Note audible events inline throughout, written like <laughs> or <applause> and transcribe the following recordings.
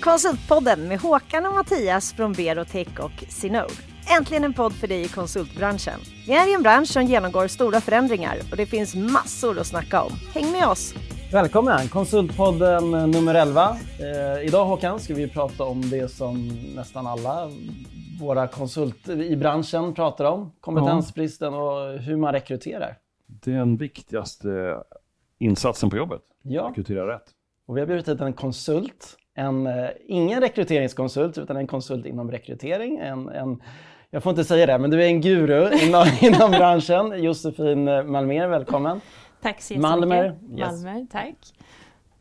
Konsultpodden med Håkan och Mattias från Berotech och Sinode. Äntligen en podd för dig i konsultbranschen. Vi är i en bransch som genomgår stora förändringar och det finns massor att snacka om. Häng med oss! Välkommen! Konsultpodden nummer 11. Eh, idag Håkan ska vi prata om det som nästan alla våra konsulter i branschen pratar om. Kompetensbristen och hur man rekryterar. Det är den viktigaste insatsen på jobbet. Ja. Rekrytera rätt. Och vi har bjudit hit en konsult. En, eh, ingen rekryteringskonsult utan en konsult inom rekrytering. En, en, jag får inte säga det, men du är en guru inom, <laughs> inom branschen. Josefin Malmer, välkommen. Tack så jättemycket. Malmer. Yes. Malmer, tack.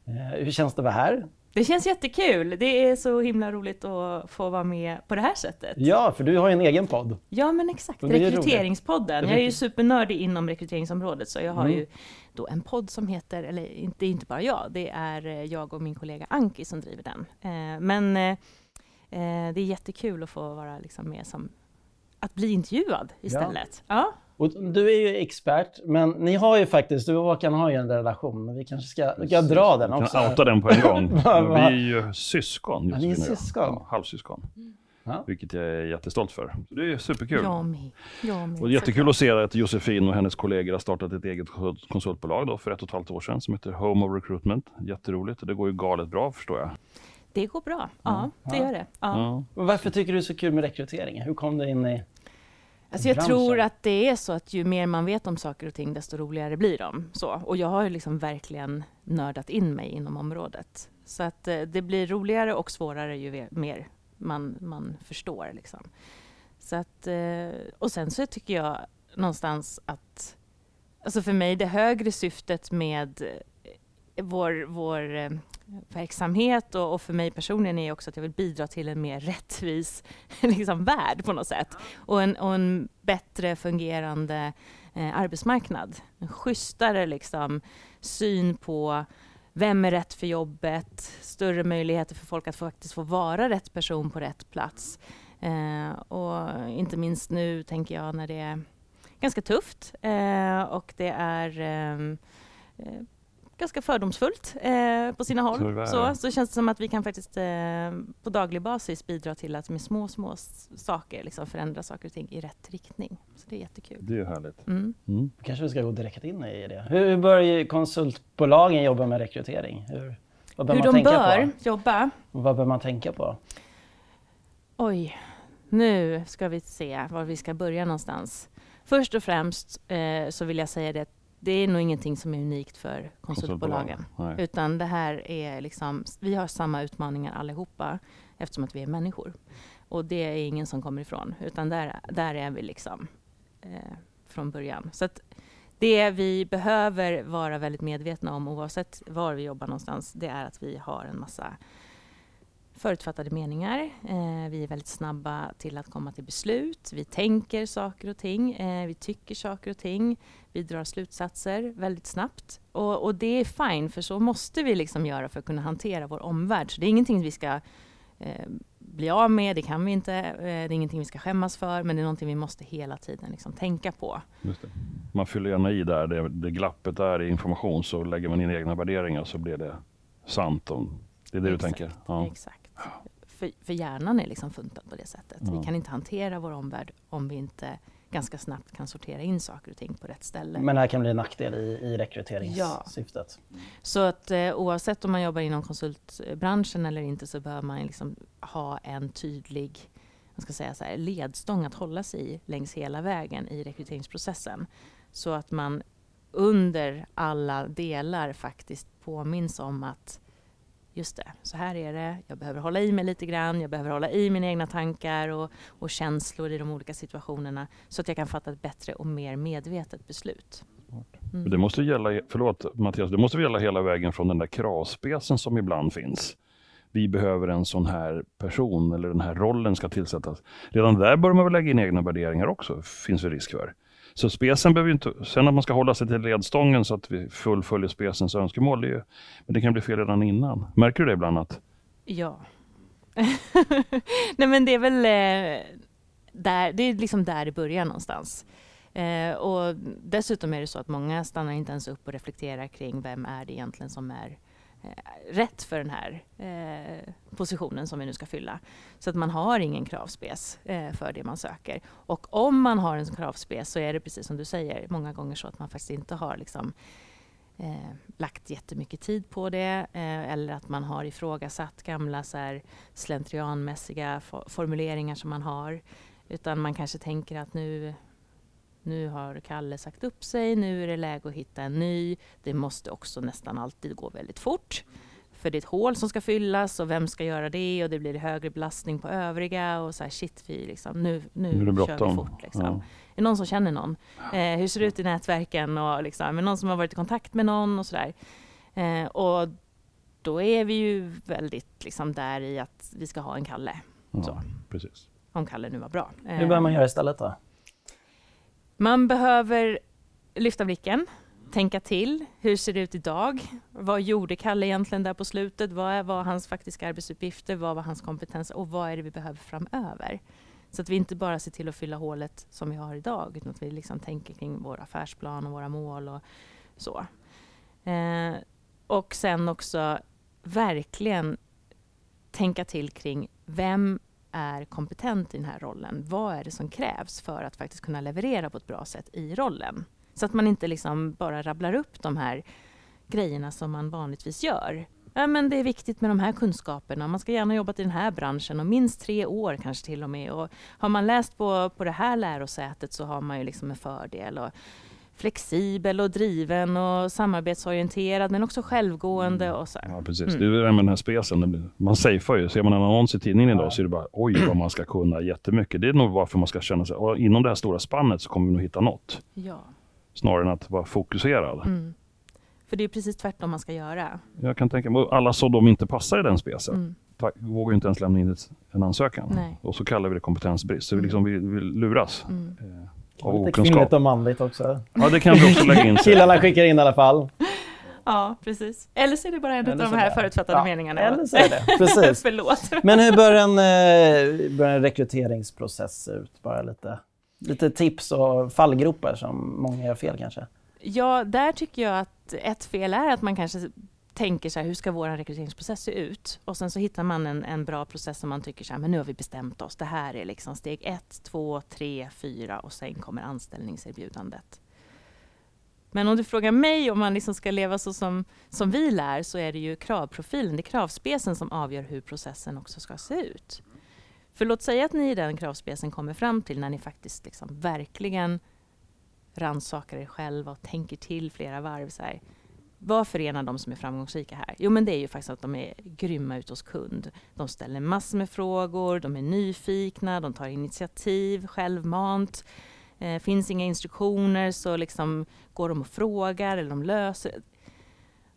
Eh, hur känns det att vara här? Det känns jättekul. Det är så himla roligt att få vara med på det här sättet. Ja, för du har ju en egen podd. Ja, men exakt. Rekryteringspodden. Jag är ju supernördig inom rekryteringsområdet, så jag har mm. ju då en podd som heter, eller inte, inte bara jag, det är eh, jag och min kollega Anki som driver den. Eh, men det är jättekul att få vara liksom med som, att bli intervjuad istället. Ja. ja. Och du är ju expert, men ni har ju faktiskt, du och Håkan har ju en relation. Vi kanske ska, vi kan dra den också. Vi kan outa den på en gång. <laughs> vi är ju syskon. Ja, ni är syskon? Ja, halvsyskon. Ja. Vilket jag är jättestolt för. Så det är superkul. Jag med. Jag med. Och jättekul att se att Josefin och hennes kollegor har startat ett eget konsultbolag då för ett och ett halvt år sedan som heter Home of Recruitment. Jätteroligt och det går ju galet bra förstår jag. Det går bra, ja, ja. det gör det. Ja. Varför tycker du det är så kul med rekrytering? Hur kom du in i Alltså jag tror att det är så att ju mer man vet om saker och ting, desto roligare blir de. Så. Och jag har ju liksom verkligen nördat in mig inom området. Så att eh, det blir roligare och svårare ju mer man, man förstår. Liksom. Så att, eh, och sen så tycker jag någonstans att, alltså för mig det högre syftet med vår, vår eh, verksamhet och, och, för mig personligen är också att jag vill bidra till en mer rättvis <laughs> liksom, värld på något sätt. Och en, och en bättre fungerande eh, arbetsmarknad. En schysstare liksom, syn på vem är rätt för jobbet, större möjligheter för folk att faktiskt få vara rätt person på rätt plats. Eh, och inte minst nu tänker jag när det är ganska tufft eh, och det är ehm, eh, ganska fördomsfullt eh, på sina håll. Så, så känns det som att vi kan faktiskt eh, på daglig basis bidra till att med små, små saker liksom förändra saker och ting i rätt riktning. Så det är jättekul. Det är härligt. Mm. Mm. Kanske vi ska gå direkt in i det. Hur bör konsultbolagen jobba med rekrytering? Hur, vad bör Hur man de tänka bör på? jobba? vad bör man tänka på? Oj, nu ska vi se var vi ska börja någonstans. Först och främst eh, så vill jag säga det det är nog ingenting som är unikt för konsultbolagen. Utan det här är liksom, vi har samma utmaningar allihopa eftersom att vi är människor. Och det är ingen som kommer ifrån, utan där, där är vi liksom eh, från början. Så det vi behöver vara väldigt medvetna om oavsett var vi jobbar någonstans, det är att vi har en massa förutfattade meningar. Eh, vi är väldigt snabba till att komma till beslut. Vi tänker saker och ting. Eh, vi tycker saker och ting. Vi drar slutsatser väldigt snabbt. Och, och, det är fine, för så måste vi liksom göra för att kunna hantera vår omvärld. Så det är ingenting vi ska eh, bli av med, det kan vi inte. Eh, det är ingenting vi ska skämmas för, men det är någonting vi måste hela tiden liksom tänka på. Man fyller gärna i där, det, det glappet är i information, så lägger man in egna värderingar så blir det sant. Om, det är det exakt, du tänker? Ja. Exakt. För, för hjärnan är liksom funtad på det sättet. Vi kan inte hantera vår omvärld om vi inte ganska snabbt kan sortera in saker och ting på rätt ställe. Men det här kan bli en nackdel i, i rekryteringssyftet? Ja. Så att eh, oavsett om man jobbar inom konsultbranschen eller inte så behöver man liksom ha en tydlig man ska säga så här, ledstång att hålla sig i längs hela vägen i rekryteringsprocessen. Så att man under alla delar faktiskt påminns om att just det, så här är det. Jag behöver hålla i mig lite grann. Jag behöver hålla i mina egna tankar och, och känslor i de olika situationerna så att jag kan fatta ett bättre och mer medvetet beslut. Mm. Det måste gälla, förlåt Mattias, det måste gälla hela vägen från den där kravspecen som ibland finns. Vi behöver en sån här person eller den här rollen ska tillsättas. Redan där bör man väl lägga in egna värderingar också, finns det risk för. Så spesen behöver inte, sen att man ska hålla sig till ledstången så att vi fullföljer spesens önskemål, det ju, men det kan bli fel redan innan. Märker du det ibland? Att... Ja. <laughs> Nej men det är väl eh, där, det är liksom där det börjar någonstans. Eh, och dessutom är det så att många stannar inte ens upp och reflekterar kring vem är det egentligen som är eh, Eh, rätt för den här eh, positionen som vi nu ska fylla. Så att man har ingen kravspes eh, för det man söker. Och om man har en kravspes så är det precis som du säger, många gånger så att man faktiskt inte har liksom, eh, lagt jättemycket tid på det eh, eller att man har ifrågasatt gamla så här, slentrianmässiga formuleringar som man har. Utan man kanske tänker att nu, nu har Kalle sagt upp sig, nu är det läge att hitta en ny. Det måste också nästan alltid gå väldigt fort. För det är ett hål som ska fyllas och vem ska göra det och det blir högre belastning på övriga och så här shit, vi liksom, nu, nu, nu kör vi fort. Liksom. Ja. Är det någon som känner någon? Eh, hur ser det ut i nätverken? Och liksom, är någon som har varit i kontakt med någon och sådär. Eh, och då är vi ju väldigt liksom, där i att vi ska ha en Kalle. Ja, precis. Om Kalle nu var bra. Hur bör man göra istället då? Man behöver lyfta blicken tänka till. Hur ser det ut idag? Vad gjorde Kalle egentligen där på slutet? Vad var hans faktiska arbetsuppgifter? Vad var hans kompetens? Och vad är det vi behöver framöver? Så att vi inte bara ser till att fylla hålet som vi har idag, utan att vi liksom tänker kring vår affärsplan och våra mål och så. Eh, och sen också verkligen tänka till kring vem är kompetent i den här rollen? Vad är det som krävs för att faktiskt kunna leverera på ett bra sätt i rollen? Så att man inte liksom bara rabblar upp de här grejerna som man vanligtvis gör. Ja, men det är viktigt med de här kunskaperna. Man ska gärna jobba i den här branschen och minst tre år kanske till och med. Och har man läst på, på det här lärosätet så har man ju liksom en fördel. Och flexibel och driven och samarbetsorienterad men också självgående mm. och så. Ja, precis. Mm. Det är det med den här specen. Man safear ju. Ser man en annons i tidningen idag så är det bara oj vad man ska kunna jättemycket. Det är nog varför man ska känna sig, inom det här stora spannet så kommer vi nog hitta något. Ja snarare än att vara fokuserad. Mm. För det är precis tvärtom man ska göra. Jag kan tänka mig, alla som de inte passar i den specen mm. vågar inte ens lämna in en ansökan. Nej. Och så kallar vi det kompetensbrist. Så vi, liksom, vi, vi luras. Mm. Av Lite kvinnligt och manligt också. Ja, det kan vi också lägga in. Killarna skickar in i alla fall. Ja, precis. Eller så är det bara en av de här förutfattade ja, meningarna. Eller så är det. Precis. <laughs> Förlåt. Men hur bör en, eh, bör en rekryteringsprocess se ut? Bara lite lite tips och fallgropar som många gör fel kanske? Ja, där tycker jag att ett fel är att man kanske tänker så här, hur ska vår rekryteringsprocess se ut? Och sen så hittar man en, en bra process som man tycker så här, men nu har vi bestämt oss. Det här är liksom steg ett, två, tre, fyra och sen kommer anställningserbjudandet. Men om du frågar mig om man liksom ska leva så som, som vi lär så är det ju kravprofilen, det är kravspecen som avgör hur processen också ska se ut. För låt säga att ni i den kravspecen kommer fram till när ni faktiskt liksom verkligen rannsakar er själva och tänker till flera varv. Så här. Vad förenar de som är framgångsrika här? Jo, men det är ju faktiskt att de är grymma ute hos kund. De ställer massor med frågor, de är nyfikna, de tar initiativ självmant. Eh, finns inga instruktioner så liksom går de och frågar eller de löser.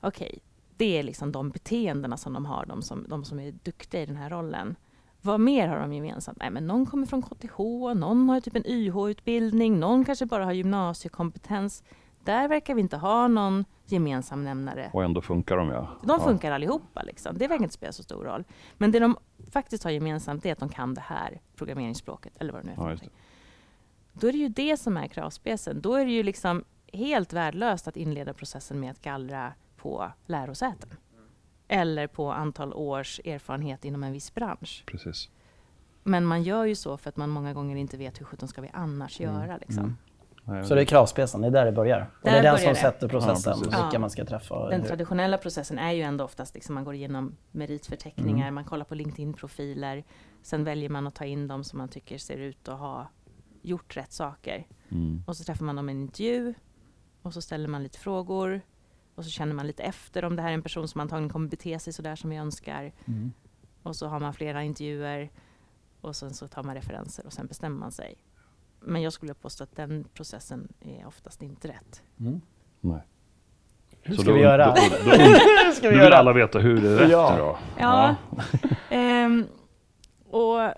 Okej, okay. det är liksom de beteendena som de har, de som, de som är duktiga i den här rollen. Vad mer har de gemensamt? Nej, men någon kommer från KTH, någon har typ en YH-utbildning, någon kanske bara har gymnasiekompetens. Där verkar vi inte ha någon gemensam nämnare. Och ändå funkar de ja. De funkar ja. allihopa. Liksom. Det verkar inte spela så stor roll. Men det de faktiskt har gemensamt är att de kan det här programmeringsspråket, eller vad det nu är ja, någonting. Då är det ju det som är kravspecen. Då är det ju liksom helt värdelöst att inleda processen med att gallra på lärosäten eller på antal års erfarenhet inom en viss bransch. Precis. Men man gör ju så för att man många gånger inte vet hur sjutton ska vi annars mm. göra. Liksom. Mm. Så det är kravspecen, det är där det börjar? Där och det är den som det. sätter processen, ja, vilka ja. man ska träffa? Den traditionella processen är ju ändå oftast liksom man går igenom meritförteckningar, mm. man kollar på LinkedIn-profiler, sen väljer man att ta in dem som man tycker ser ut att ha gjort rätt saker. Mm. Och så träffar man dem i en intervju och så ställer man lite frågor och så känner man lite efter om det här är en person som antagligen kommer bete sig så där som vi önskar. Mm. Och så har man flera intervjuer och sen så tar man referenser och sen bestämmer man sig. Men jag skulle påstå att den processen är oftast inte rätt. Mm. Nej. Hur ska, då, vi göra? Då, då, <laughs> då, hur ska vi vill alla veta hur det är rätt ja. då. Ja. ja. um, och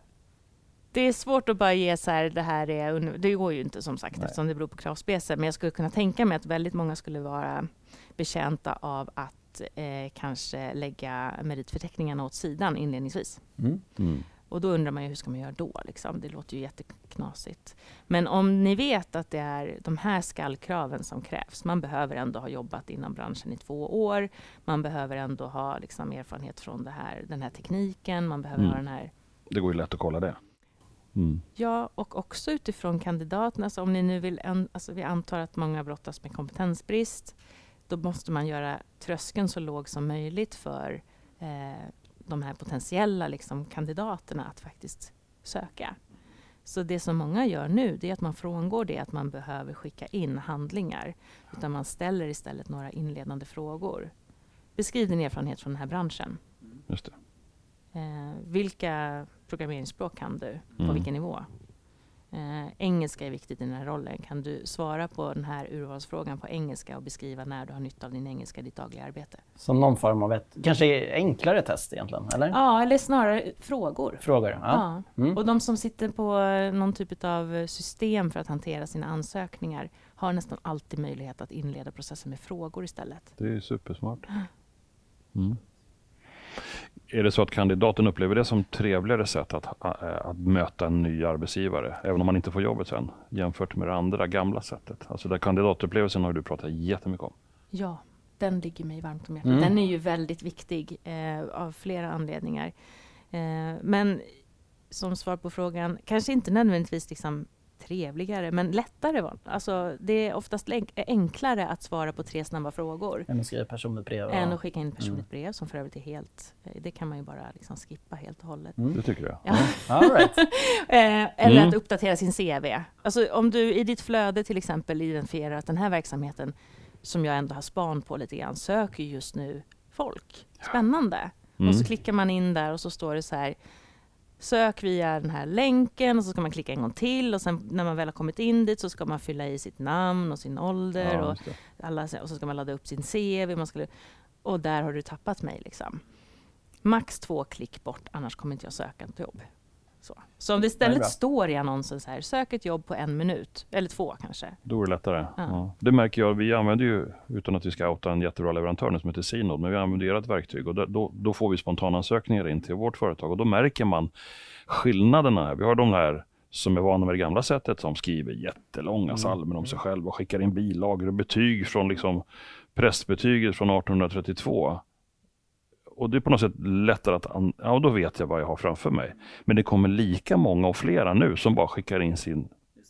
det är svårt att bara ge så här, det här är, det går ju inte som sagt Nej. eftersom det beror på kravspecen. Men jag skulle kunna tänka mig att väldigt många skulle vara betjänta av att eh, kanske lägga meritförteckningarna åt sidan inledningsvis. Mm. Mm. Och då undrar man ju hur ska man göra då? Liksom? Det låter ju jätteknasigt. Men om ni vet att det är de här skallkraven som krävs. Man behöver ändå ha jobbat inom branschen i två år. Man behöver ändå ha liksom, erfarenhet från här, den här tekniken. Man behöver mm. ha den här... Det går ju lätt att kolla det. Mm. Ja, och också utifrån kandidaterna. Alltså om ni nu vill, alltså vi antar att många brottas med kompetensbrist. Då måste man göra tröskeln så låg som möjligt för eh, de här potentiella liksom, kandidaterna att faktiskt söka. Så det som många gör nu, det är att man frångår det att man behöver skicka in handlingar. Utan man ställer istället några inledande frågor. Beskriv din erfarenhet från den här branschen. Just eh, vilka programmeringsspråk kan du? På mm. vilken nivå? Eh, engelska är viktigt i den här rollen. Kan du svara på den här urvalsfrågan på engelska och beskriva när du har nytta av din engelska i ditt dagliga arbete? Som någon form av ett, kanske enklare test egentligen, eller? Ja, eller snarare frågor. Frågor, ja. ja. Mm. Och de som sitter på någon typ av system för att hantera sina ansökningar har nästan alltid möjlighet att inleda processen med frågor istället. Det är supersmart. <gasps> Mm. Är det så att kandidaten upplever det som trevligare sätt att, att, att, möta en ny arbetsgivare, även om man inte får jobbet sen, jämfört med det andra gamla sättet? Alltså där kandidatupplevelsen har du pratat jättemycket om. Ja, den ligger mig varmt om hjärtat. Mm. Den är ju väldigt viktig eh, av flera anledningar. Eh, men som svar på frågan, kanske inte nödvändigtvis liksom trevligare, men lättare. Var. Alltså, det är oftast enklare att svara på tre snabba frågor. Än att skriva personligt brev? Än att skicka in personligt mm. brev, som för övrigt är helt... Eh, det kan man ju bara liksom skippa helt och hållet. Mm. Det tycker jag. Ja. <laughs> All right. <laughs> Eh, eller mm. att uppdatera sin CV. Alltså, om du i ditt flöde till exempel identifierar att den här verksamheten, som jag ändå har span på lite grann, söker just nu folk. Spännande. Och så mm. klickar man in där och så står det så här Sök via den här länken och så ska man klicka en gång till och sen när man väl har kommit in dit så ska man fylla i sitt namn och sin ålder ja, och, alla, och så ska man ladda upp sin CV. Man skulle, och där har du tappat mig. Liksom. Max två klick bort, annars kommer inte jag söka ett jobb. Så, så om det istället det står i annonsen så här, sök ett jobb på en minut, eller två kanske. Då är det lättare. Ja. Ja. Det märker jag, vi använder ju, utan att vi ska outa en jättebra leverantör som heter Synod, men vi använder ert verktyg och då, då får vi spontanansökningar in till vårt företag och då märker man skillnaderna. Vi har de här som är vana med det gamla sättet, som skriver jättelånga mm. salmer om sig själva och skickar in bilagor och betyg från liksom prästbetyget från 1832 och det är på något sätt lättare att, ja då vet jag vad jag har framför mig. Men det kommer lika många och flera nu som bara skickar in sin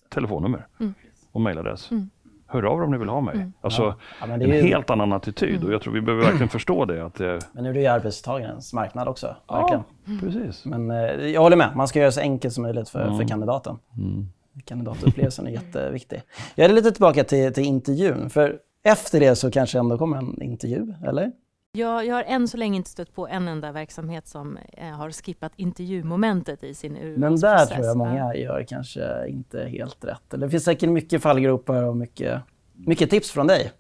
telefonnummer mm. och mejladress. Mm. Hör av er om ni vill ha mig. Mm. Alltså, ja. Ja, en ju... helt annan attityd mm. och jag tror vi behöver verkligen förstå det. Att det... Men nu är det ju arbetstagarens marknad också. Verkligen. Ja, precis. Men eh, jag håller med, man ska göra det så enkelt som möjligt för, för kandidaten. Mm. Kandidatupplevelsen är <laughs> jätteviktig. Jag är lite tillbaka till, till intervjun. För efter det så kanske ändå kommer en intervju, eller? Jag, jag har än så länge inte stött på en enda verksamhet som eh, har skippat intervjumomentet i sin urvalsprocess. Men där tror jag många gör kanske inte helt rätt. det finns säkert mycket fallgropar och mycket, mycket tips från dig.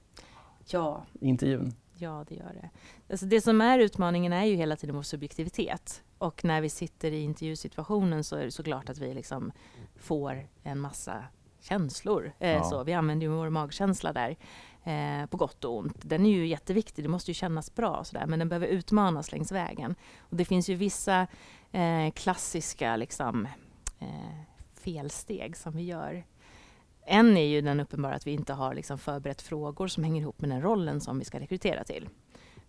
Ja. I intervjun. Ja, det gör det. Alltså det som är utmaningen är ju hela tiden vår subjektivitet. Och när vi sitter i intervjusituationen så är det såklart att vi liksom får en massa känslor. Eh, ja. så vi använder ju vår magkänsla där eh, på gott och ont. Den är ju jätteviktig, det måste ju kännas bra sådär, men den behöver utmanas längs vägen. Och det finns ju vissa eh, klassiska liksom, eh, felsteg som vi gör. En är ju den uppenbara att vi inte har liksom förberett frågor som hänger ihop med den rollen som vi ska rekrytera till.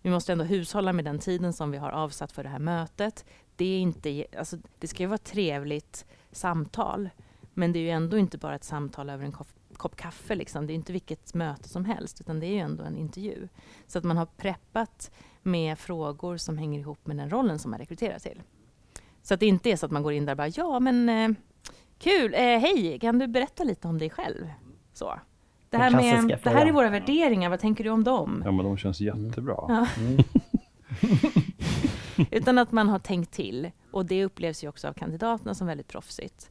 Vi måste ändå hushålla med den tiden som vi har avsatt för det här mötet. Det, är inte, alltså, det ska ju vara ett trevligt samtal, men det är ju ändå inte bara ett samtal över en kopp kaffe. Liksom. Det är inte vilket möte som helst, utan det är ju ändå en intervju. Så att man har preppat med frågor som hänger ihop med den rollen som man rekryterar till. Så att det inte är så att man går in där och bara ja, men eh, kul, eh, hej, kan du berätta lite om dig själv? Så. Det här, med, det här är våra värderingar, vad tänker du om dem? Ja, men de känns jättebra. Ja. Mm. <laughs> <laughs> Utan att man har tänkt till. Och det upplevs ju också av kandidaterna som väldigt proffsigt.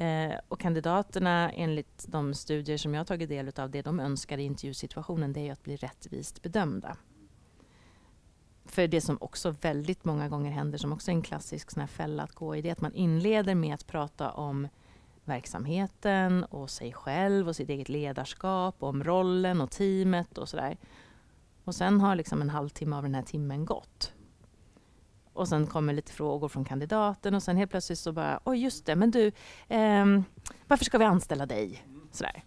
Eh, och kandidaterna, enligt de studier som jag tagit del av, det de önskar i intervjusituationen, det är att bli rättvist bedömda. För det som också väldigt många gånger händer, som också är en klassisk sån här fälla att gå i, det är att man inleder med att prata om verksamheten och sig själv och sitt eget ledarskap, om rollen och teamet och sådär. Och sen har liksom en halvtimme av den här timmen gått och sen kommer lite frågor från kandidaten och sen helt plötsligt så bara, oj just det, men du, eh, varför ska vi anställa dig? Sådär.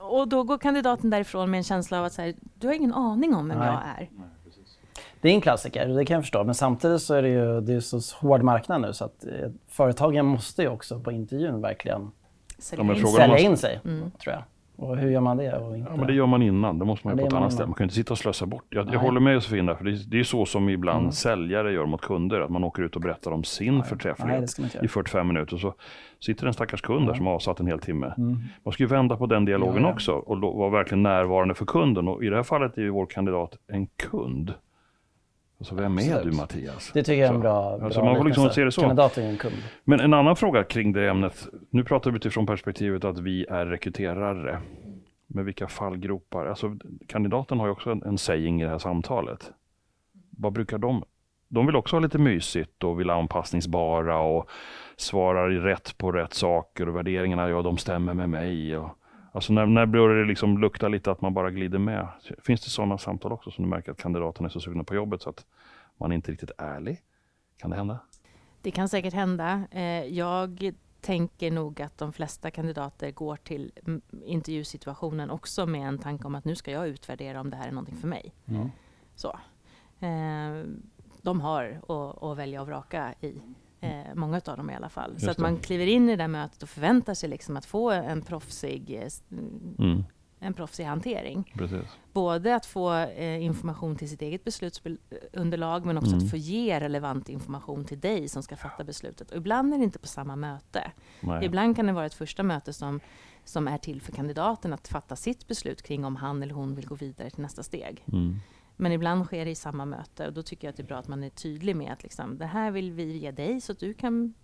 Och då går kandidaten därifrån med en känsla av att så här, du har ingen aning om vem Nej. jag är. Det är en klassiker, det kan jag förstå. Men samtidigt så är det ju det är så hård marknad nu så att eh, företagen måste ju också på intervjun verkligen sälja, in, sälja in sig, mm. tror jag. Och hur gör man det? Ja, men det gör man innan. Det måste man ja, på ett annat ställe. Man kan inte sitta och slösa bort. Jag, jag håller med Josefin där, för det, det är så som ibland mm. säljare gör mot kunder. Att man åker ut och berättar om sin Nej. förträfflighet i 45 minuter. Så sitter en stackars kund där som har avsatt en hel timme. Mm. Man ska ju vända på den dialogen ja, också och vara verkligen närvarande för kunden. Och i det här fallet är ju vår kandidat en kund. Alltså vem är Absolut. du Mattias? Det tycker jag är en bra, alltså, bra man får liksom se det så. Kandidat är en kund. Men en annan fråga kring det ämnet. Nu pratar vi utifrån perspektivet att vi är rekryterare med vilka fallgropar, alltså kandidaten har ju också en, en saying i det här samtalet. Vad brukar de, de vill också ha lite mysigt och vill anpassningsbara och svarar rätt på rätt saker och värderingarna, ja de stämmer med mig. Och, alltså när, när börjar det liksom lukta lite att man bara glider med? Finns det sådana samtal också som du märker att kandidaten är så sugna på jobbet så att man är inte riktigt ärlig? Kan det hända? Det kan säkert hända. Eh, jag tänker nog att de flesta kandidater går till intervjusituationen också med en tanke om att nu ska jag utvärdera om det här är någonting för mig. Mm. Så. Eh, de har att välja och vraka i. Eh, många av dem i alla fall. Just så att man kliver in i det där mötet och förväntar sig liksom att få en proffsig eh, mm en proffsig hantering. Precis. Både att få eh, information till sitt eget beslutsunderlag men också mm. att få ge relevant information till dig som ska fatta beslutet. Och ibland är det inte på samma möte. Nej. Ibland kan det vara ett första möte som, som är till för kandidaten att fatta sitt beslut kring om han eller hon vill gå vidare till nästa steg. Mm. Men ibland sker det i samma möte och då tycker jag att det är bra att man är tydlig med att liksom, det här vill vi ge dig så att du kan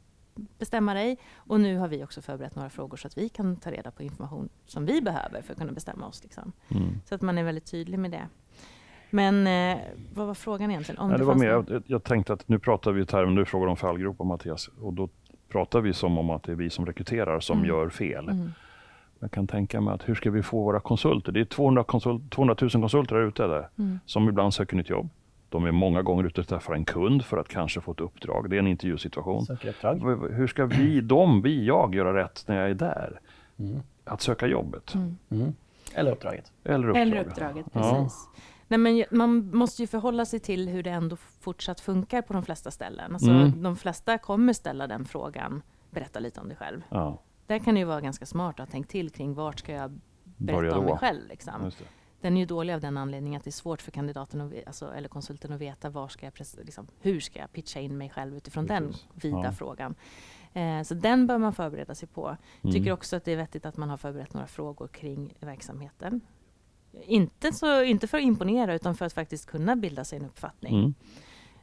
bestämma dig. Och nu har vi också förberett några frågor så att vi kan ta reda på information som vi behöver för att kunna bestämma oss. Liksom. Mm. Så att man är väldigt tydlig med det. Men eh, vad var frågan egentligen? Om ja, det, var mer, jag, jag, tänkte att nu pratar vi i termer, nu frågar om fallgropar Mattias, och då pratar vi som om att det är vi som rekryterar som mm. gör fel. Mm. Jag kan tänka mig att hur ska vi få våra konsulter? Det är 200, konsult, 200 000 konsulter där ute där, mm. som ibland söker nytt jobb. De är många gånger ute och träffar en kund för att kanske få ett uppdrag. Det är en intervjusituation. Hur ska vi, de, vi, jag göra rätt när jag är där? Mm. Att söka jobbet. Mm. Mm. Eller uppdraget. Eller uppdraget, Eller uppdraget precis. Ja. Nej, men man måste ju förhålla sig till hur det ändå fortsatt funkar på de flesta ställen. Alltså, mm. De flesta kommer ställa den frågan, berätta lite om dig själv. Ja. Där kan det ju vara ganska smart att ha tänkt till kring vart ska jag berätta om mig själv. Liksom den är ju dålig av den anledningen att det är svårt för kandidaten att, alltså, eller konsulten att veta var ska jag liksom, hur ska jag pitcha in mig själv utifrån Precis. den vida ja. frågan. Eh, så den bör man förbereda sig på. Mm. Tycker också att det är vettigt att man har förberett några frågor kring verksamheten. Inte, så, inte för att imponera utan för att faktiskt kunna bilda sig en uppfattning.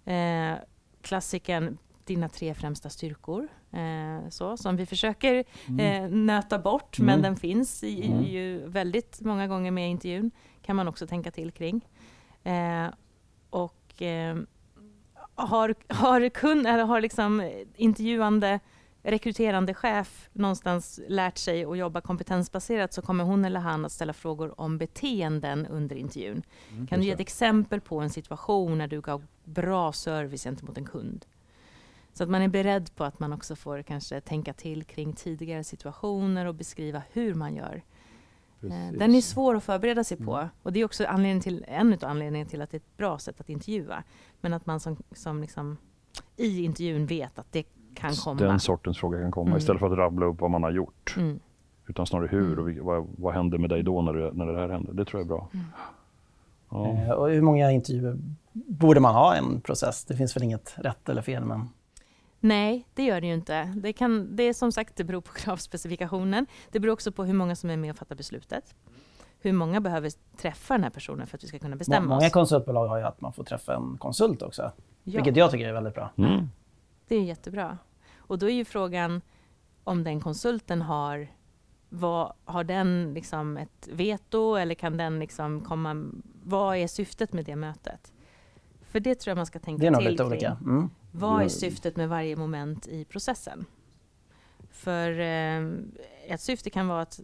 Mm. Eh, klassikern dina tre främsta styrkor. Eh, så, som vi försöker mm. eh, nöta bort, mm. men den finns i, mm. ju väldigt många gånger med i intervjun. kan man också tänka till kring. Eh, och eh, har, har, kun, eller har liksom intervjuande rekryterande chef någonstans lärt sig att jobba kompetensbaserat så kommer hon eller han att ställa frågor om beteenden under intervjun. Mm, kan du ge ett exempel på en situation när du gav bra service gentemot en kund? Så att man är beredd på att man också får kanske tänka till kring tidigare situationer och beskriva hur man gör. Eh, Precis. Den är svår att förbereda sig på. Mm. Och det är också anledningen till, en av anledningarna till att det är ett bra sätt att intervjua. Men att man som, som liksom, i intervjun vet att det kan komma. Den sortens fråga kan komma mm. istället för att rabbla upp vad man har gjort. Mm. Utan snarare hur och mm. vad, vad händer med dig då när det, när det här händer. Det tror jag är bra. Mm. Ja. Eh, och hur många intervjuer borde man ha i en process? Det finns väl inget rätt eller fel, men Nej, det gör det ju inte. Det, kan, det är som sagt, det beror på <laughs> kravspecifikationen. Det beror också på hur många som är med och fattar beslutet. Hur många behöver träffa den här personen för att vi ska kunna bestämma många oss. Många konsultbolag har ju att man får träffa en konsult också. Ja. Vilket jag tycker är väldigt bra. Mm. Det är jättebra. Och då är ju frågan om den konsulten har vad, har den liksom ett veto eller kan den liksom komma... Vad är syftet med det mötet? För det tror jag man ska tänka till Det är nog lite olika. Mm. Vad är syftet med varje moment i processen? För eh, ett syfte kan vara att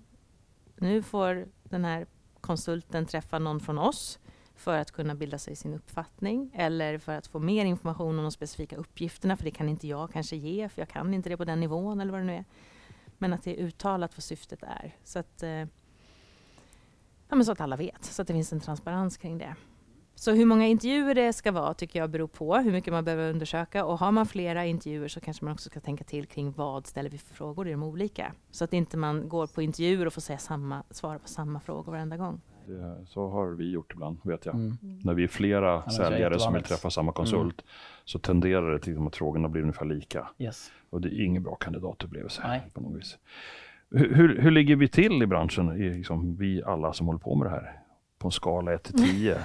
nu får den här konsulten träffa någon från oss för att kunna bilda sig sin uppfattning eller för att få mer information om de specifika uppgifterna, för det kan inte jag kanske ge, för jag kan inte det på den nivån eller vad det nu är. Men att det är uttalat vad syftet är. Så att, eh, ja, så att alla vet, så att det finns en transparens kring det. Så hur många intervjuer det ska vara tycker jag beror på hur mycket man behöver undersöka. Och har man flera intervjuer så kanske man också ska tänka till kring vad ställer vi för frågor i de olika. Så att inte man går på intervjuer och får säga samma, svara på samma frågor varenda gång. Det, så har vi gjort ibland, vet jag. Mm. När vi är flera ja, säljare som vill träffa samma konsult mm. så tenderar det till att frågorna blir ungefär lika. Yes. Och det är ingen bra kandidatupplevelse Nej. på något vis. Hur, hur, hur ligger vi till i branschen, i, liksom, vi alla som håller på med det här? På en skala 1 till 10.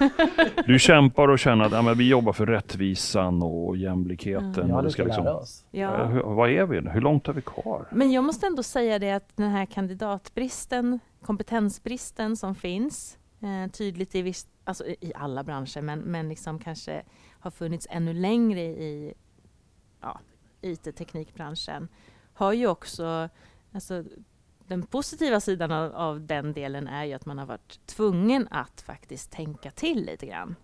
Du kämpar och känner att ja, men vi jobbar för rättvisan och jämlikheten. Mm. Ja, det ska liksom. Ja. Hur, vad är vi? Hur långt har vi kvar? Men jag måste ändå säga det att den här kandidatbristen, kompetensbristen som finns eh, tydligt i, viss, alltså i alla branscher, men, men liksom kanske har funnits ännu längre i ja, IT-teknikbranschen, har ju också alltså, den positiva sidan av, av, den delen är ju att man har varit tvungen att faktiskt tänka till lite grann.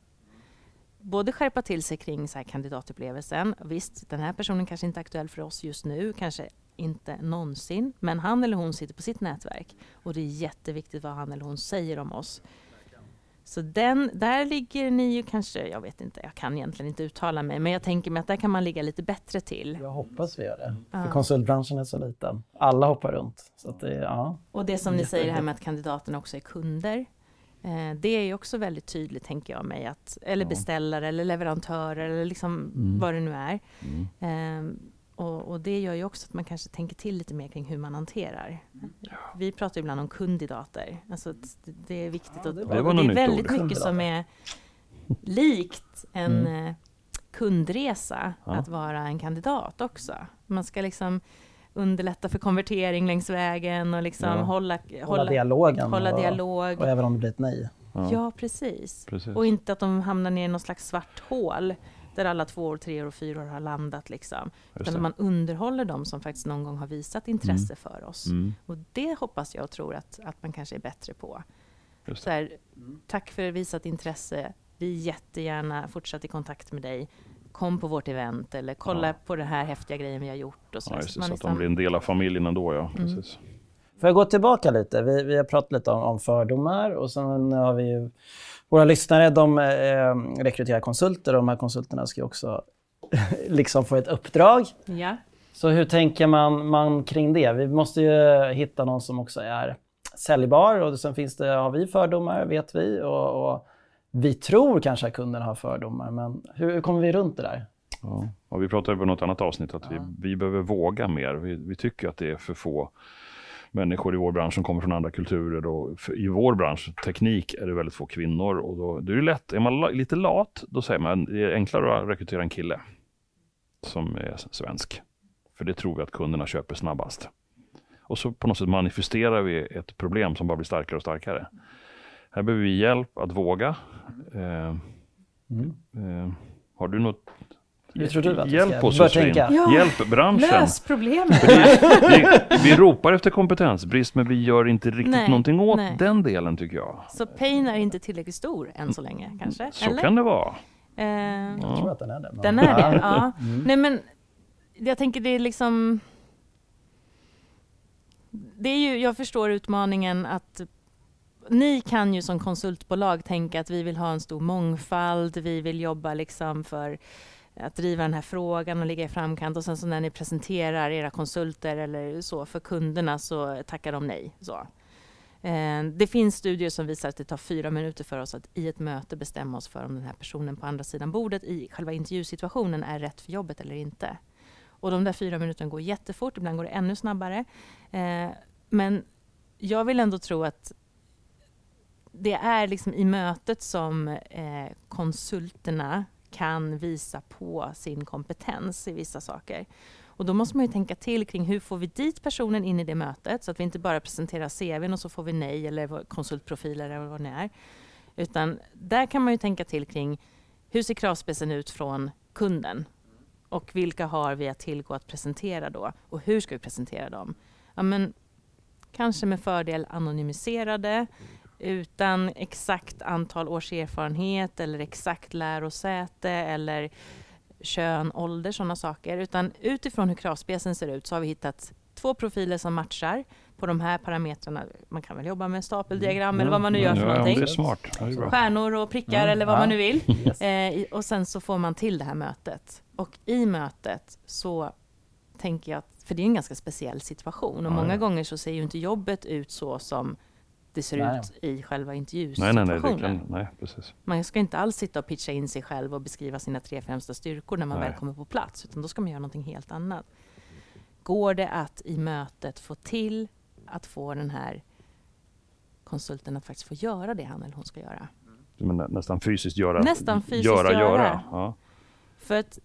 Både skärpa till sig kring så här kandidatupplevelsen. Visst, den här personen kanske inte är aktuell för oss just nu, kanske inte någonsin, men han eller hon sitter på sitt nätverk och det är jätteviktigt vad han eller hon säger om oss. Så den, där ligger ni ju kanske, jag vet inte, jag kan egentligen inte uttala mig, men jag tänker mig att där kan man ligga lite bättre till. Jag hoppas vi gör det, för konsultbranschen är så liten. Alla hoppar runt. Så det, ja. Och det som ni säger här med att kandidaterna också är kunder, eh, det är ju också väldigt tydligt, tänker jag mig, att, eller beställare eller leverantörer eller liksom mm. vad det nu är. Mm. Eh, och, och, det gör ju också att man kanske tänker till lite mer kring hur man hanterar. Vi pratar ibland om kundidater. Alltså det är viktigt ja, det, att, det, det är väldigt ord. mycket som är likt en mm. Eh, kundresa ja. att vara en kandidat också. Man ska liksom underlätta för konvertering längs vägen och liksom ja. hålla, hålla, hålla dialogen. Hålla och, dialog. och även om det blir ett nej. Ja, precis. precis. Och inte att de hamnar ner i något slags svart hål där alla två, tre och fyra år har landat. Liksom. Utan att man underhåller dem som faktiskt någon gång har visat intresse mm. för oss. Mm. Och det hoppas jag och tror att, att man kanske är bättre på. Så här, tack för visat intresse. Vi är jättegärna fortsatt i kontakt med dig. Kom på vårt event eller kolla ja. på den här häftiga grejen vi har gjort. Och så, ja, så, så att liksom... de blir en del av familjen ändå. Ja. Mm. Får jag gå tillbaka lite? Vi, vi har pratat lite om, om fördomar och sen har vi ju våra lyssnare de eh, rekryterar konsulter och de här konsulterna ska också <laughs> liksom få ett uppdrag. Ja. Så hur tänker man, man kring det? Vi måste ju hitta någon som också är säljbar och sen finns det, har vi fördomar, vet vi. Och, och vi tror kanske att kunderna har fördomar, men hur, hur kommer vi runt det där? Ja, och vi pratade på något annat avsnitt att ja. vi, vi behöver våga mer. Vi, vi tycker att det är för få människor i vår bransch som kommer från andra kulturer. Och I vår bransch, teknik, är det väldigt få kvinnor. Och då, då är det lätt, är man lite lat, då säger man det är enklare att rekrytera en kille som är svensk. För det tror vi att kunderna köper snabbast. Och så på något sätt manifesterar vi ett problem som bara blir starkare och starkare. Här behöver vi hjälp att våga. Eh, mm. eh, har du något hur tror du att Hjälp oss Josefin. Ja. Hjälp branschen. Lös problemet. vi, <laughs> vi, ropar efter kompetensbrist men vi gör inte riktigt nej, någonting åt nej. den delen tycker jag. Så pain är inte tillräckligt stor än så länge kanske? Så Eller? kan det vara. Eh, jag tror att den är det. Men... Den är det, ja. <laughs> Mm. Nej men jag tänker det är liksom det är ju, jag förstår utmaningen att ni kan ju som konsultbolag tänka att vi vill ha en stor mångfald, vi vill jobba liksom för att driva den här frågan och ligga i framkant och sen så när ni presenterar era konsulter eller så för kunderna så tackar de nej. Så. Eh, det finns studier som visar att det tar fyra minuter för oss att i ett möte bestämma oss för om den här personen på andra sidan bordet i själva intervjusituationen är rätt för jobbet eller inte. Och de där fyra minuterna går jättefort, ibland går det ännu snabbare. Eh, men jag vill ändå tro att det är liksom i mötet som eh, konsulterna kan visa på sin kompetens i vissa saker. Och då måste man ju tänka till kring hur får vi dit personen in i det mötet så att vi inte bara presenterar CVn och så får vi nej eller konsultprofiler eller vad det är. Utan där kan man ju tänka till kring hur ser kravspecen ut från kunden? Och vilka har vi att tillgå att presentera då? Och hur ska vi presentera dem? Ja, men, kanske med fördel anonymiserade utan exakt antal års erfarenhet eller exakt lärosäte eller kön, ålder, sådana saker. Utan utifrån hur kravspecen ser ut så har vi hittat två profiler som matchar på de här parametrarna. Man kan väl jobba med stapeldiagram mm. eller vad man nu gör för ja, någonting. Det är smart. Det är Stjärnor och prickar mm. eller vad ja. man nu vill. <laughs> Yes. Eh, och sen så får man till det här mötet. Och i mötet så tänker jag att, för det är en ganska speciell situation och ja, många gånger så ser ju inte jobbet ut så som det ser nej. ut i själva intervjusituationen. Nej, nej, nej, nej, precis. Man ska inte alls sitta och pitcha in sig själv och beskriva sina tre främsta styrkor när man nej. väl kommer på plats, utan då ska man göra någonting helt annat. Går det att i mötet få till att få den här konsulten att faktiskt få göra det han eller hon ska göra? Men nästan fysiskt göra? Nästan fysiskt göra. göra. göra. Ja. För att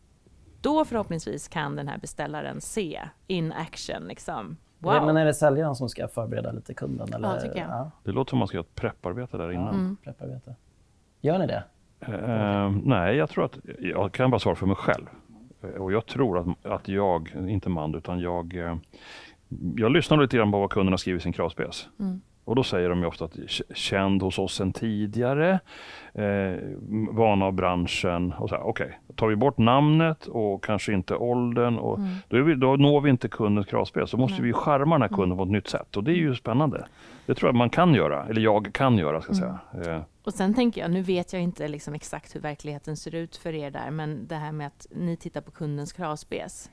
då förhoppningsvis kan den här beställaren se in action. Liksom. Wow. Men är det säljaren som ska förbereda lite kunden? Eller? Ja, tycker jag. Ja. Det låter som man ska göra ett prepparbete där innan. Mm. Prepparbete. Gör ni det? Uh, nej, jag tror att jag kan bara svara för mig själv. Och jag tror att, att jag, inte man, utan jag, uh, jag lyssnar lite grann på vad kunderna skriver i sin kravspec. Mm. Och då säger de ju ofta att känd hos oss sedan tidigare, eh, vana av branschen. och så här, okay. tar vi bort namnet och kanske inte åldern, och mm. då, vi, då når vi inte kundens kravspel. Så måste mm. vi charma den här kunden mm. på ett nytt sätt och det är ju spännande. Det tror jag man kan göra, eller jag kan göra ska jag mm. säga. Eh. Och sen tänker jag, nu vet jag inte liksom exakt hur verkligheten ser ut för er där, men det här med att ni tittar på kundens kravspec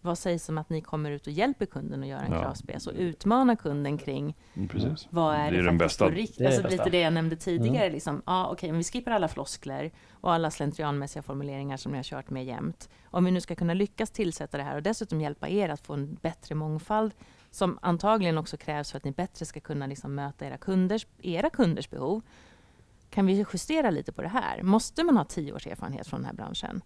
vad sägs om att ni kommer ut och hjälper kunden att göra en ja. kravspec och utmana kunden kring mm, vad är det, det är faktiskt bästa. på riktigt? Alltså lite det jag nämnde tidigare. Mm. Liksom, ah, Okej, okay, men vi skippar alla floskler och alla slentrianmässiga formuleringar som ni har kört med jämt. Om vi nu ska kunna lyckas tillsätta det här och dessutom hjälpa er att få en bättre mångfald som antagligen också krävs för att ni bättre ska kunna liksom möta era kunders, era kunders behov. Kan vi justera lite på det här? Måste man ha tio års erfarenhet från den här branschen?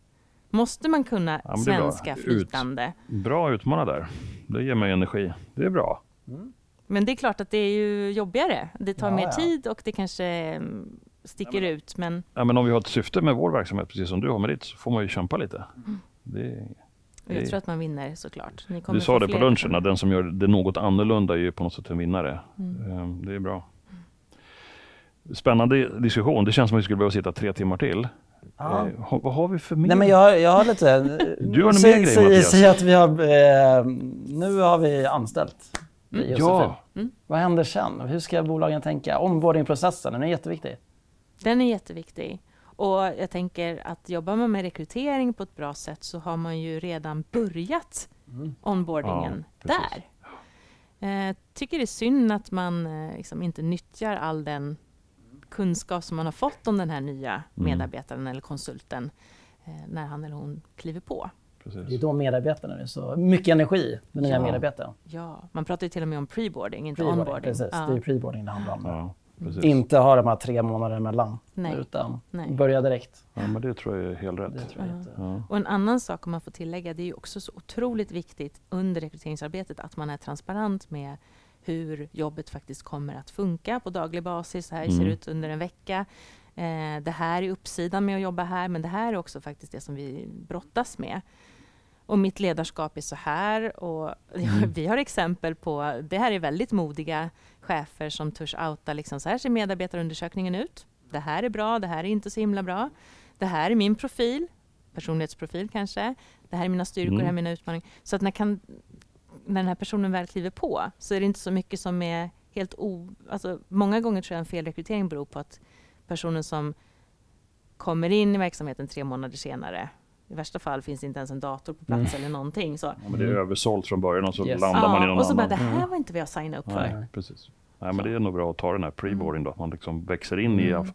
Måste man kunna ja, svenska flytande? Ut, bra utmana där. Det ger mig energi. Det är bra. Mm. Men det är klart att det är ju jobbigare. Det tar ja, mer ja. tid och det kanske mm, sticker men, ut. Men... Ja, men om vi har ett syfte med vår verksamhet, precis som du har med ditt, så får man ju kämpa lite. Mm. Det, det, jag tror att man vinner såklart. du sa det på lunchen, att den som gör det något annorlunda är ju på något sätt en vinnare. Mm. Ehm, det är bra. Spännande diskussion. Det känns som att vi skulle behöva sitta tre timmar till. Ja. Eh, vad har vi för mer? Nej, men jag, jag har lite... du har en mer grej Mattias. Säg att vi har... Eh, nu har vi anställt mm. Ja. Mm. Vad händer sen? Hur ska bolagen tänka? Onboardingprocessen, den är jätteviktig. Den är jätteviktig. Och jag tänker att jobbar man med rekrytering på ett bra sätt så har man ju redan börjat mm. onboardingen ja, där. Jag eh, tycker det är synd att man eh, liksom inte nyttjar all den kunskap som man har fått om den här nya mm. medarbetaren eller konsulten eh, när han eller hon kliver på. Precis. Det är då medarbetarna är så mycket energi, den nya ja. medarbetaren. Ja, man pratar ju till och med om preboarding, inte pre onboarding. Precis, ja. det är preboarding det handlar om. Ja, inte ha de här tre månader emellan, Nej. utan Nej. börja direkt. Ja, men det tror jag är helt rätt. Ja. Och en annan sak om man får tillägga, det är ju också så otroligt viktigt under rekryteringsarbetet att man är transparent med hur jobbet faktiskt kommer att funka på daglig basis. Så här mm. ser det ut under en vecka. Eh, det här är uppsidan med att jobba här, men det här är också faktiskt det som vi brottas med. Och mitt ledarskap är så här. Och <laughs> mm. Vi har exempel på, det här är väldigt modiga chefer som törs outa, liksom, så här ser medarbetarundersökningen ut. Det här är bra, det här är inte så himla bra. Det här är min profil, personlighetsprofil kanske. Det här är mina styrkor, mm. det här är mina utmaningar. Så att när, kan, när den här personen väl kliver på så är det inte så mycket som är helt o... Alltså, många gånger tror jag en felrekrytering beror på att personen som kommer in i verksamheten tre månader senare i värsta fall finns det inte ens en dator på plats mm. eller någonting. Så. Ja, men det är översålt från början och så yes. landar man i någon och så annan. Bara, det här var inte vad jag signade upp för. Nej, precis. Nej, men det är nog bra att ta den här preboarding då, att man liksom växer in mm.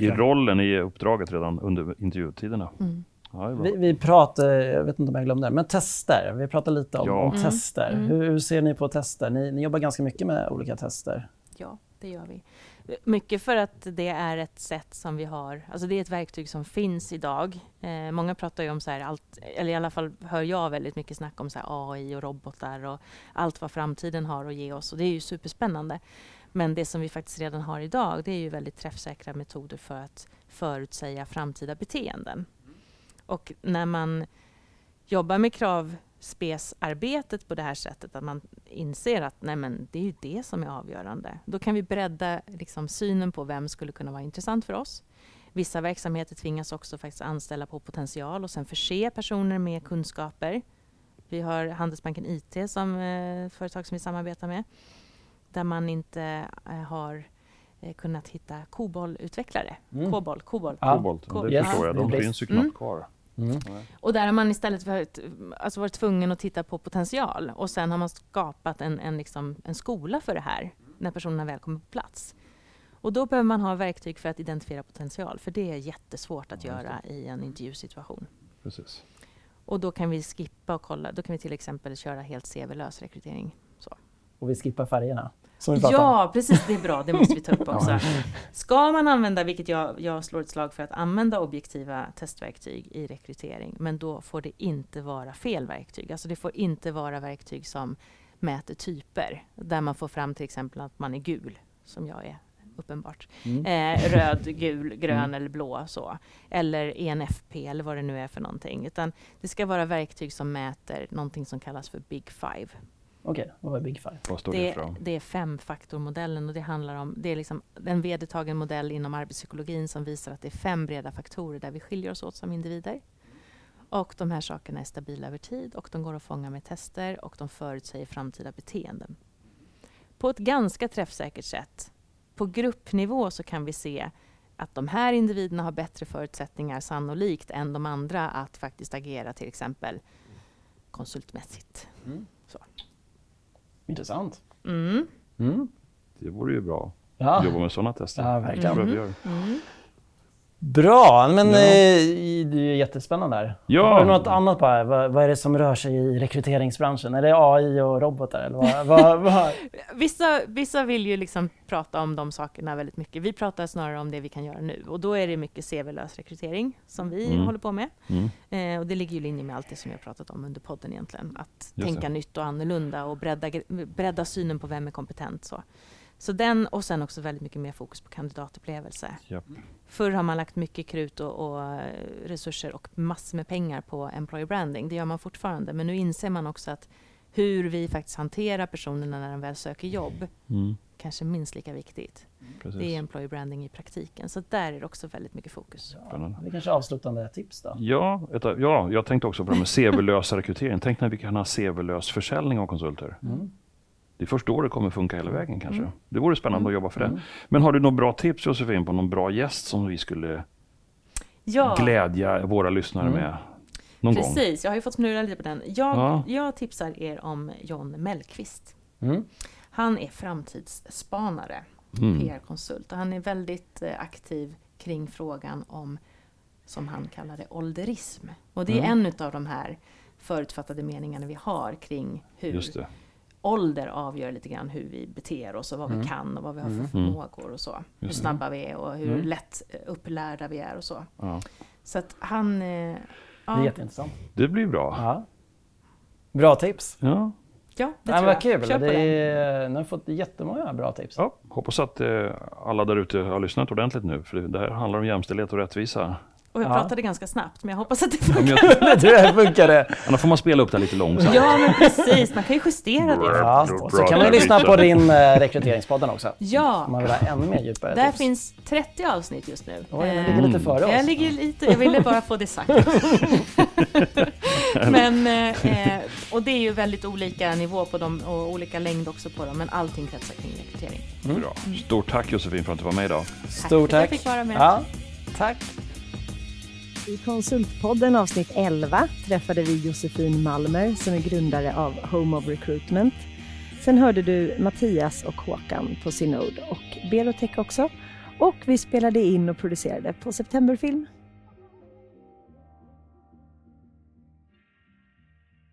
i, i rollen, i uppdraget redan under intervjutiderna. Mm. Ja, vi, vi pratade, jag vet inte om jag glömde det, men tester. Vi pratade lite om, ja. om mm. tester. Mm. Hur, hur, ser ni på tester? Ni, ni jobbar ganska mycket med olika tester. Ja, det gör vi. Mycket för att det är ett sätt som vi har, alltså det är ett verktyg som finns idag. Eh, många pratar ju om så här allt, eller i alla fall hör jag väldigt mycket snack om så AI och robotar och allt vad framtiden har att ge oss och det är ju superspännande. Men det som vi faktiskt redan har idag, det är ju väldigt träffsäkra metoder för att förutsäga framtida beteenden. Och när man jobbar med krav spesarbetet på det här sättet, att man inser att nej men, det är ju det som är avgörande. Då kan vi bredda liksom, synen på vem skulle kunna vara intressant för oss. Vissa verksamheter tvingas också faktiskt anställa på potential och sen förse personer med kunskaper. Vi har Handelsbanken IT som eh, företag som vi samarbetar med, där man inte eh, har eh, kunnat hitta COBOL-utvecklare. Mm. COBOL, COBOL. Ja. Kobolt, det förstår jag. De finns ju knappt mm. kvar. Mm. Och där har man istället varit, alltså varit tvungen att titta på potential och sen har man skapat en, en, liksom, en skola för det här när personerna väl kommer på plats. Och då behöver man ha verktyg för att identifiera potential, för det är jättesvårt att göra i en intervjusituation. Precis. Och då kan vi skippa och kolla, då kan vi till exempel köra helt CV-lös rekrytering. Så. Och vi skippar färgerna? Ja, precis. Det är bra. Det måste vi ta upp <laughs> också. Ska man använda, vilket jag, jag slår ett slag för, att använda objektiva testverktyg i rekrytering, men då får det inte vara fel verktyg. Alltså det får inte vara verktyg som mäter typer, där man får fram till exempel att man är gul, som jag är uppenbart. Mm. Eh, röd, gul, grön mm. eller blå. Så. Eller ENFP eller vad det nu är för någonting. Utan det ska vara verktyg som mäter någonting som kallas för Big Five. Okej, okay, vad är Big Five? Vad står det, det för? Det är femfaktormodellen och det handlar om, det är liksom en vedertagen modell inom arbetspsykologin som visar att det är fem breda faktorer där vi skiljer oss åt som individer. Och de här sakerna är stabila över tid och de går att fånga med tester och de förutsäger framtida beteenden. På ett ganska träffsäkert sätt. På gruppnivå så kan vi se att de här individerna har bättre förutsättningar sannolikt än de andra att faktiskt agera till exempel konsultmässigt. Mm. Intressant. Mm. Mm. Det vore ju bra. Ja. att Jobba med sådana tester. Ja, verkligen. Mm. Bra, men ja. eh, det är jättespännande här. Ja. Har du något annat bara? Vad, vad, är det som rör sig i rekryteringsbranschen? Är det AI och robotar? Eller vad, vad, <laughs> vad? vissa, vissa vill ju liksom prata om de sakerna väldigt mycket. Vi pratar snarare om det vi kan göra nu och då är det mycket CV-lös rekrytering som vi mm. håller på med. Mm. Eh, och det ligger ju i linje med allt det som vi har pratat om under podden egentligen. Att Just tänka det. nytt och annorlunda och bredda, bredda synen på vem är kompetent. Så. Så den och sen också väldigt mycket mer fokus på kandidatupplevelse. Yep. Förr har man lagt mycket krut och, och, eh, resurser och massor med pengar på employer branding. Det gör man fortfarande. Men nu inser man också att hur vi faktiskt hanterar personerna när de väl söker jobb mm. kanske minst lika viktigt. Precis. Det är employer branding i praktiken. Så där är det också väldigt mycket fokus. Ja, det kanske avslutande tips då? Ja, ett, ja, jag tänkte också på det med CV-lösa rekrytering. Tänk när vi kan ha CV-lös försäljning av konsulter. Mm. Det är först då det kommer funka hela vägen kanske. Mm. Det vore spännande mm. att jobba för det. Mm. Men har du något bra tips Josefin på någon bra gäst som vi skulle ja. glädja våra lyssnare mm. med? Någon Precis, gång? jag har ju fått snurra lite på den. Jag, ja. jag tipsar er om John Mellqvist. Mm. Han är framtidsspanare, mm. PR-konsult och han är väldigt eh, aktiv kring frågan om, som han kallar det, ålderism. Och det är mm. en av de här förutfattade meningarna vi har kring hur ålder avgör lite grann hur vi beter oss och vad mm. vi kan och vad vi har för mm. förmågor och så. Just hur snabba vi är och hur mm. lätt eh, upplärda vi är och så. Ja. Så att han... Eh, ja. Det är jätteintressant. Det blir bra. Ja. Bra tips. Ja. Ja, det tror vad kul. Det är, nu har fått jättemånga bra tips. Ja, hoppas att eh, alla där ute har lyssnat ordentligt nu. För det här handlar om jämställdhet och rättvisa. Och jag ja. pratade ganska snabbt, men jag hoppas att det funkar. Ja, det funkar det. Annars får man spela upp det lite långsamt. Ja, men precis. Man kan ju justera det. Ja, så kan man lyssna på din uh, rekryteringspodden också. Ja. Om man vill ha ännu mer djupare Där tips. finns 30 avsnitt just nu. Oj, men ligger lite före oss. Jag ligger lite, jag ville bara få det sagt. <laughs> men, eh, och det är ju väldigt olika nivå på dem och olika längd också på dem, men allting kretsar kring rekrytering. Mm. Bra. Stort tack Josefin för att du var med idag. Stort tack. tack. Jag fick vara med. Ja, tack. I Konsultpodden avsnitt 11 träffade vi Josefin Malmer som är grundare av Home of Recruitment. Sen hörde du Mattias och Håkan på Synod och Berotech också. Och vi spelade in och producerade på Septemberfilm.